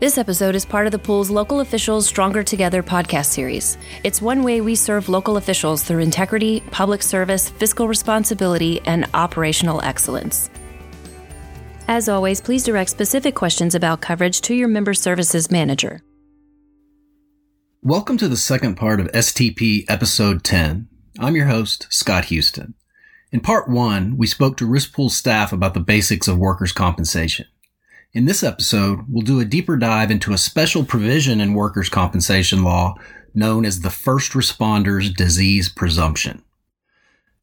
This episode is part of the pool's Local Officials Stronger Together podcast series. It's one way we serve local officials through integrity, public service, fiscal responsibility, and operational excellence. As always, please direct specific questions about coverage to your member services manager. Welcome to the second part of STP Episode 10. I'm your host, Scott Houston. In part one, we spoke to Risk Pool staff about the basics of workers' compensation. In this episode, we'll do a deeper dive into a special provision in workers' compensation law known as the First Responders Disease Presumption.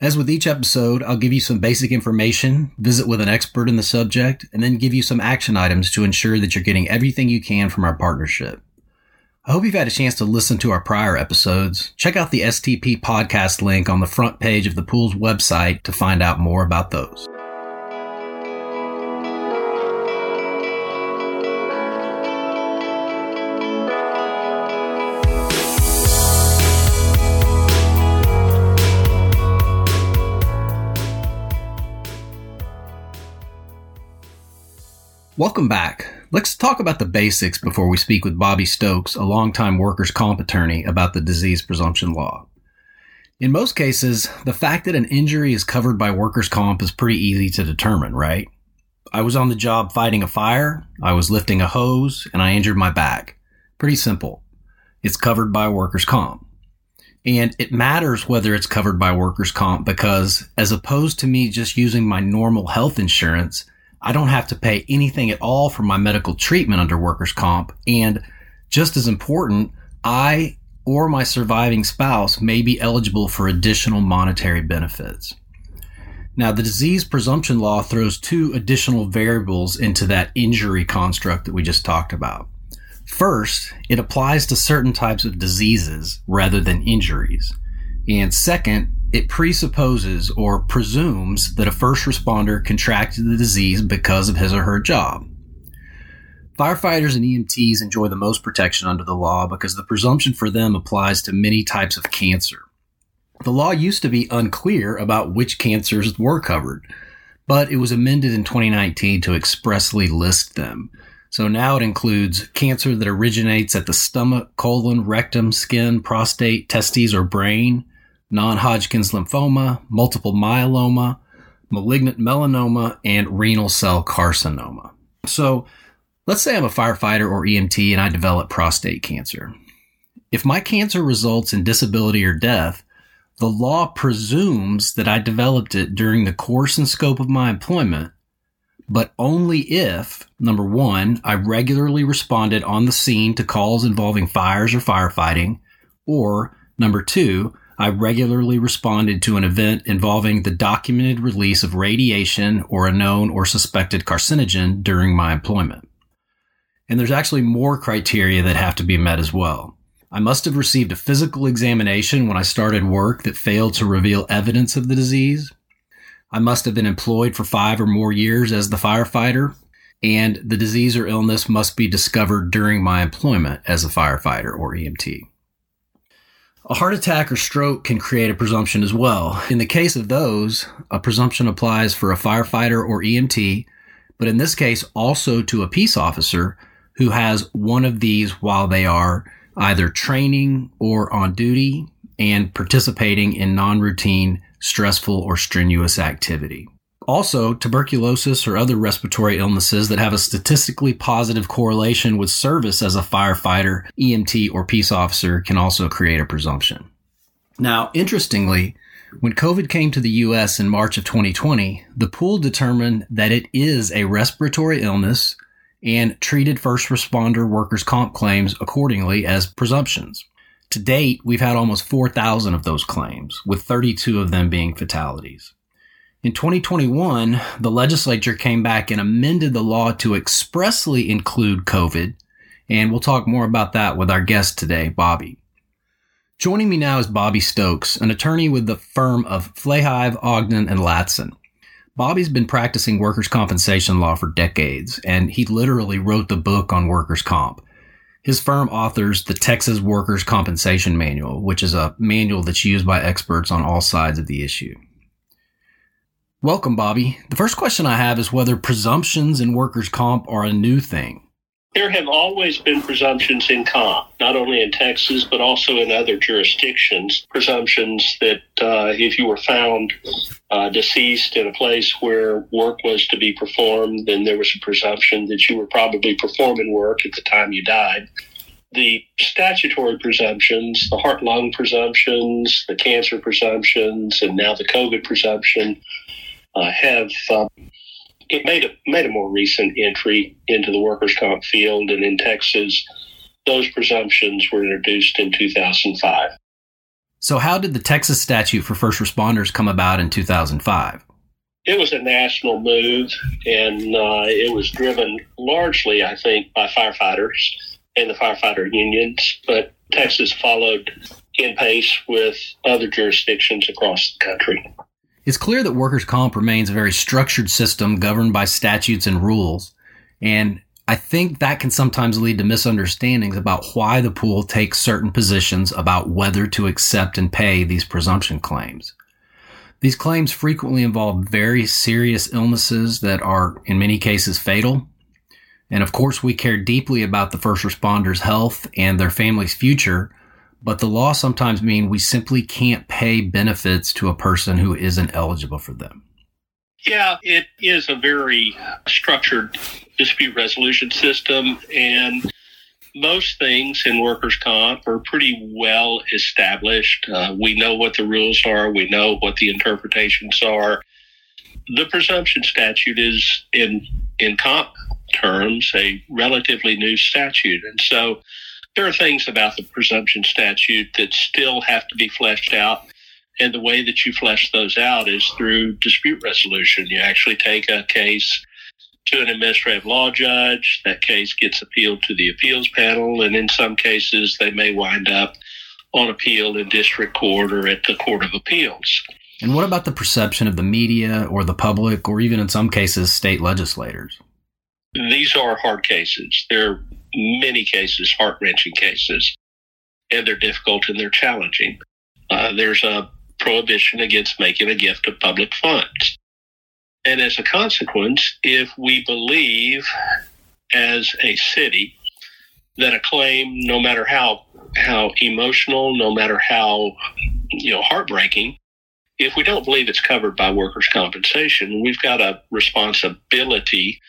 As with each episode, I'll give you some basic information, visit with an expert in the subject, and then give you some action items to ensure that you're getting everything you can from our partnership. I hope you've had a chance to listen to our prior episodes. Check out the STP podcast link on the front page of the pool's website to find out more about those. Welcome back. Let's talk about the basics before we speak with Bobby Stokes, a longtime workers' comp attorney, about the disease presumption law. In most cases, the fact that an injury is covered by workers' comp is pretty easy to determine, right? I was on the job fighting a fire, I was lifting a hose, and I injured my back. Pretty simple. It's covered by workers' comp. And it matters whether it's covered by workers' comp because as opposed to me just using my normal health insurance, I don't have to pay anything at all for my medical treatment under workers' comp. And just as important, I or my surviving spouse may be eligible for additional monetary benefits. Now, the disease presumption law throws two additional variables into that injury construct that we just talked about. First, it applies to certain types of diseases rather than injuries. And second, it presupposes or presumes that a first responder contracted the disease because of his or her job. Firefighters and EMTs enjoy the most protection under the law because the presumption for them applies to many types of cancer. The law used to be unclear about which cancers were covered, but it was amended in 2019 to expressly list them. So now it includes cancer that originates at the stomach, colon, rectum, skin, prostate, testes, or brain, non-Hodgkin's lymphoma, multiple myeloma, malignant melanoma, and renal cell carcinoma. So let's say I'm a firefighter or EMT and I develop prostate cancer. If my cancer results in disability or death, the law presumes that I developed it during the course and scope of my employment, but only if, number one, I regularly responded on the scene to calls involving fires or firefighting, or number two, I regularly responded to an event involving the documented release of radiation or a known or suspected carcinogen during my employment. And there's actually more criteria that have to be met as well. I must have received a physical examination when I started work that failed to reveal evidence of the disease. I must have been employed for five or more years as the firefighter, and the disease or illness must be discovered during my employment as a firefighter or EMT. A heart attack or stroke can create a presumption as well. In the case of those, a presumption applies for a firefighter or EMT, but in this case also to a peace officer who has one of these while they are either training or on duty and participating in non-routine, stressful, or strenuous activity. Also, tuberculosis or other respiratory illnesses that have a statistically positive correlation with service as a firefighter, EMT, or peace officer can also create a presumption. Now, interestingly, when COVID came to the US in March of 2020, the pool determined that it is a respiratory illness and treated first responder workers' comp claims accordingly as presumptions. To date, we've had almost 4,000 of those claims, with 32 of them being fatalities. In 2021, the legislature came back and amended the law to expressly include COVID, and we'll talk more about that with our guest today, Bobby. Joining me now is Bobby Stokes, an attorney with the firm of Flahive, Ogden, and Latson. Bobby's been practicing workers' compensation law for decades, and he literally wrote the book on workers' comp. His firm authors the Texas Workers' Compensation Manual, which is a manual that's used by experts on all sides of the issue. Welcome, Bobby. The first question I have is whether presumptions in workers' comp are a new thing. There have always been presumptions in comp, not only in Texas, but also in other jurisdictions. Presumptions that uh, if you were found uh, deceased in a place where work was to be performed, then there was a presumption that you were probably performing work at the time you died. The statutory presumptions, the heart lung presumptions, the cancer presumptions, and now the COVID presumption uh, have uh, it made a made a more recent entry into the workers' comp field, and in Texas, those presumptions were introduced in 2005. So, how did the Texas statute for first responders come about in 2005? It was a national move, and uh, it was driven largely, I think, by firefighters and the firefighter unions. But Texas followed in pace with other jurisdictions across the country. It's clear that workers' comp remains a very structured system governed by statutes and rules. And I think that can sometimes lead to misunderstandings about why the pool takes certain positions about whether to accept and pay these presumption claims. These claims frequently involve very serious illnesses that are, in many cases, fatal. And of course, we care deeply about the first responders' health and their family's future, but the law sometimes mean we simply can't pay benefits to a person who isn't eligible for them. Yeah, it is a very structured dispute resolution system, and most things in workers' comp are pretty well established. Uh, we know what the rules are, we know what the interpretations are. The presumption statute is, in in comp terms, a relatively new statute, and so there are things about the presumption statute that still have to be fleshed out. And the way that you flesh those out is through dispute resolution. You actually take a case to an administrative law judge. That case gets appealed to the appeals panel. And in some cases, they may wind up on appeal in district court or at the court of appeals. And what about the perception of the media or the public, or even in some cases, state legislators? These are hard cases. They're many cases, heart wrenching cases, and they're difficult and they're challenging. Uh, there's a prohibition against making a gift of public funds. And as a consequence, if we believe as a city that a claim, no matter how how emotional, no matter how you know heartbreaking, if we don't believe it's covered by workers' compensation, we've got a responsibility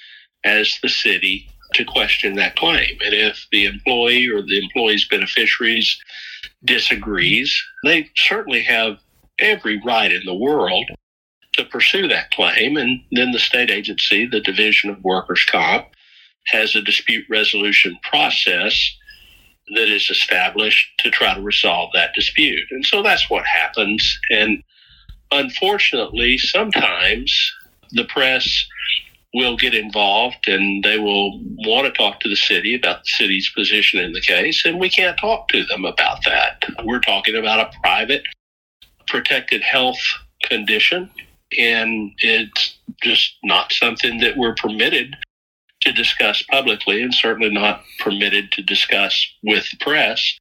as the city to question that claim. And if the employee or the employee's beneficiaries disagrees, they certainly have every right in the world to pursue that claim. And then the state agency, the Division of Workers' Comp, has a dispute resolution process that is established to try to resolve that dispute. And so that's what happens. And unfortunately, sometimes the press will get involved and they will want to talk to the city about the city's position in the case, and we can't talk to them about that. We're talking about a private, protected health condition, and it's just not something that we're permitted to discuss publicly, and certainly not permitted to discuss with the press.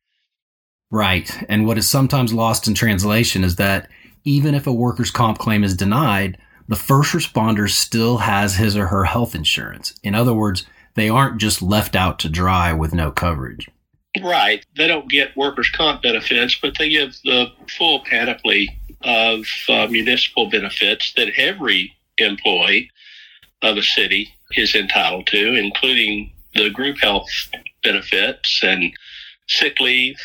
Right. And what is sometimes lost in translation is that even if a workers' comp claim is denied, the first responder still has his or her health insurance. In other words, they aren't just left out to dry with no coverage. Right. They don't get workers' comp benefits, but they give the full panoply of uh, municipal benefits that every employee of a city is entitled to, including the group health benefits and sick leave,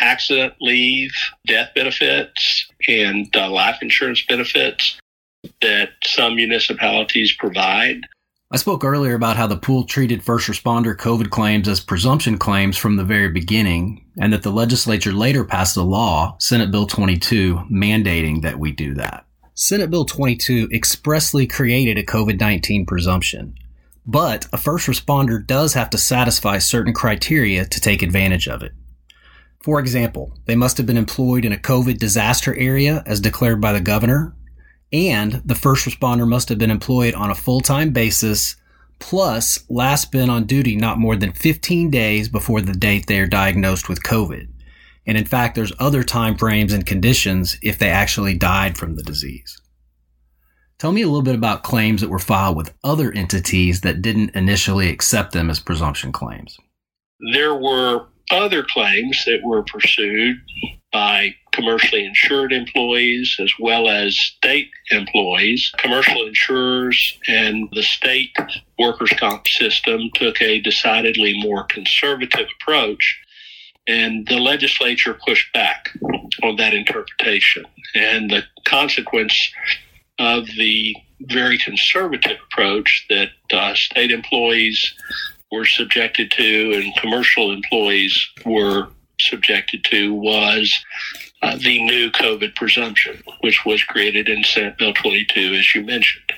accident leave, death benefits, and uh, life insurance benefits that some municipalities provide. I spoke earlier about how the pool treated first responder COVID claims as presumption claims from the very beginning, and that the legislature later passed a law, Senate Bill 22, mandating that we do that. Senate Bill 22 expressly created a COVID 19 presumption, but a first responder does have to satisfy certain criteria to take advantage of it. For example, they must have been employed in a COVID disaster area as declared by the governor and the first responder must have been employed on a full-time basis plus last been on duty not more than 15 days before the date they are diagnosed with COVID. And in fact, there's other time frames and conditions if they actually died from the disease. Tell me a little bit about claims that were filed with other entities that didn't initially accept them as presumption claims. There were other claims that were pursued by commercially insured employees as well as state employees. Commercial insurers and the state workers' comp system took a decidedly more conservative approach, and the legislature pushed back on that interpretation. And the consequence of the very conservative approach that uh, state employees were subjected to and commercial employees were subjected to was uh, the new COVID presumption, which was created in Senate Bill 22, as you mentioned.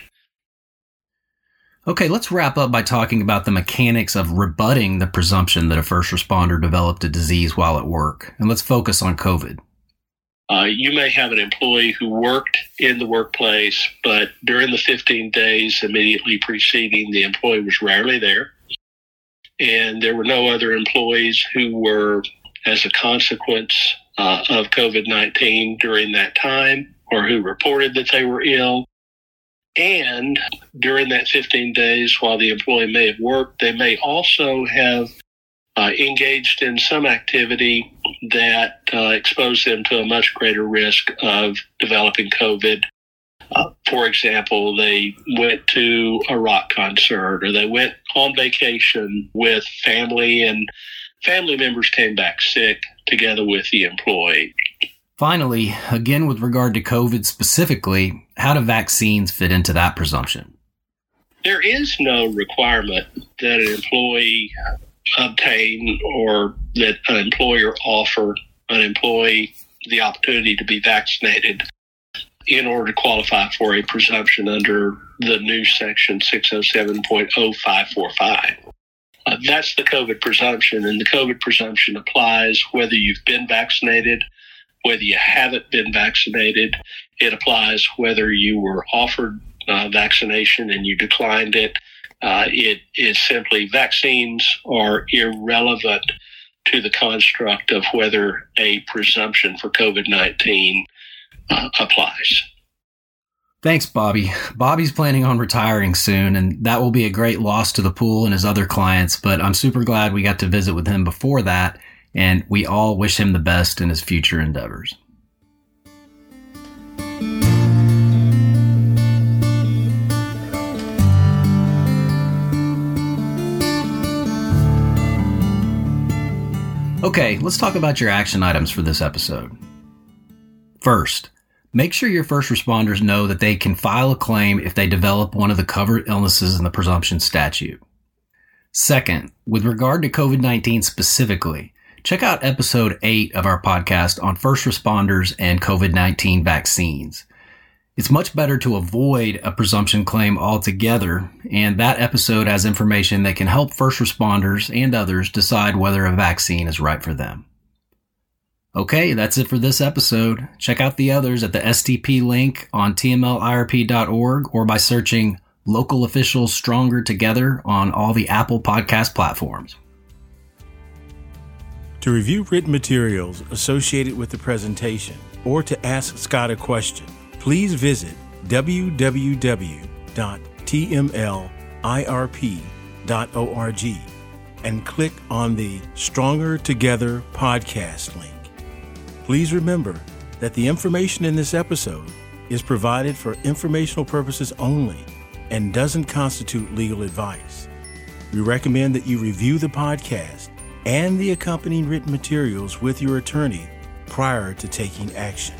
Okay, let's wrap up by talking about the mechanics of rebutting the presumption that a first responder developed a disease while at work. And let's focus on COVID. Uh, you may have an employee who worked in the workplace, but during the 15 days immediately preceding, the employee was rarely there. And there were no other employees who were, as a consequence uh, of COVID 19 during that time or who reported that they were ill. And during that 15 days, while the employee may have worked, they may also have uh, engaged in some activity that uh, exposed them to a much greater risk of developing COVID. Uh, for example, they went to a rock concert or they went on vacation with family and family members came back sick together with the employee. Finally, again with regard to COVID specifically, how do vaccines fit into that presumption? There is no requirement that an employee obtain or that an employer offer an employee the opportunity to be vaccinated in order to qualify for a presumption under the new section 607.0545. Uh, that's the COVID presumption, and the COVID presumption applies whether you've been vaccinated, whether you haven't been vaccinated. It applies whether you were offered uh, vaccination and you declined it. Uh, it is simply vaccines are irrelevant to the construct of whether a presumption for COVID 19 uh, applies. Thanks, Bobby. Bobby's planning on retiring soon, and that will be a great loss to the pool and his other clients, but I'm super glad we got to visit with him before that, and we all wish him the best in his future endeavors. Okay, let's talk about your action items for this episode. First, Make sure your first responders know that they can file a claim if they develop one of the covered illnesses in the presumption statute. Second, with regard to COVID 19 specifically, check out episode 8 of our podcast on first responders and COVID 19 vaccines. It's much better to avoid a presumption claim altogether, and that episode has information that can help first responders and others decide whether a vaccine is right for them. Okay, that's it for this episode. Check out the others at the STP link on tmlirp.org or by searching Local Officials Stronger Together on all the Apple podcast platforms. To review written materials associated with the presentation or to ask Scott a question, please visit www.tmlirp.org and click on the Stronger Together podcast link. Please remember that the information in this episode is provided for informational purposes only and doesn't constitute legal advice. We recommend that you review the podcast and the accompanying written materials with your attorney prior to taking action.